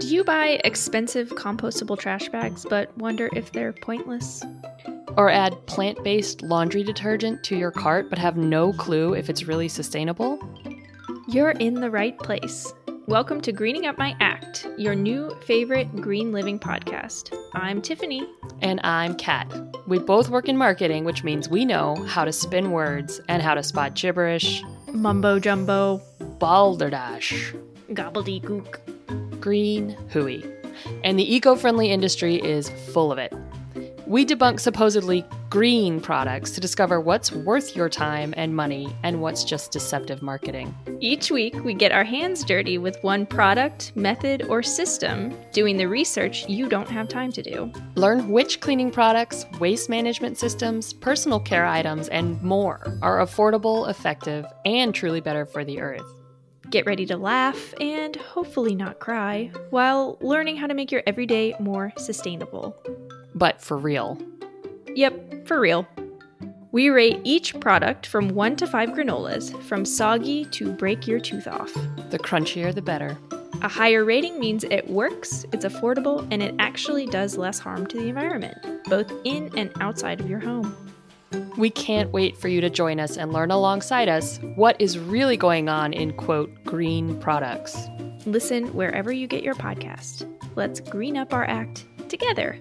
Do you buy expensive compostable trash bags but wonder if they're pointless? Or add plant based laundry detergent to your cart but have no clue if it's really sustainable? You're in the right place. Welcome to Greening Up My Act, your new favorite green living podcast. I'm Tiffany. And I'm Kat. We both work in marketing, which means we know how to spin words and how to spot gibberish, Mumbo jumbo, balderdash, gobbledygook, green hooey. And the eco friendly industry is full of it. We debunk supposedly green products to discover what's worth your time and money and what's just deceptive marketing. Each week, we get our hands dirty with one product, method, or system, doing the research you don't have time to do. Learn which cleaning products, waste management systems, personal care items, and more are affordable, effective, and truly better for the earth. Get ready to laugh and hopefully not cry while learning how to make your everyday more sustainable. But for real. Yep, for real. We rate each product from 1 to 5 granolas, from soggy to break your tooth off. The crunchier, the better. A higher rating means it works, it's affordable, and it actually does less harm to the environment, both in and outside of your home. We can't wait for you to join us and learn alongside us what is really going on in quote green products. Listen wherever you get your podcast. Let's green up our act together.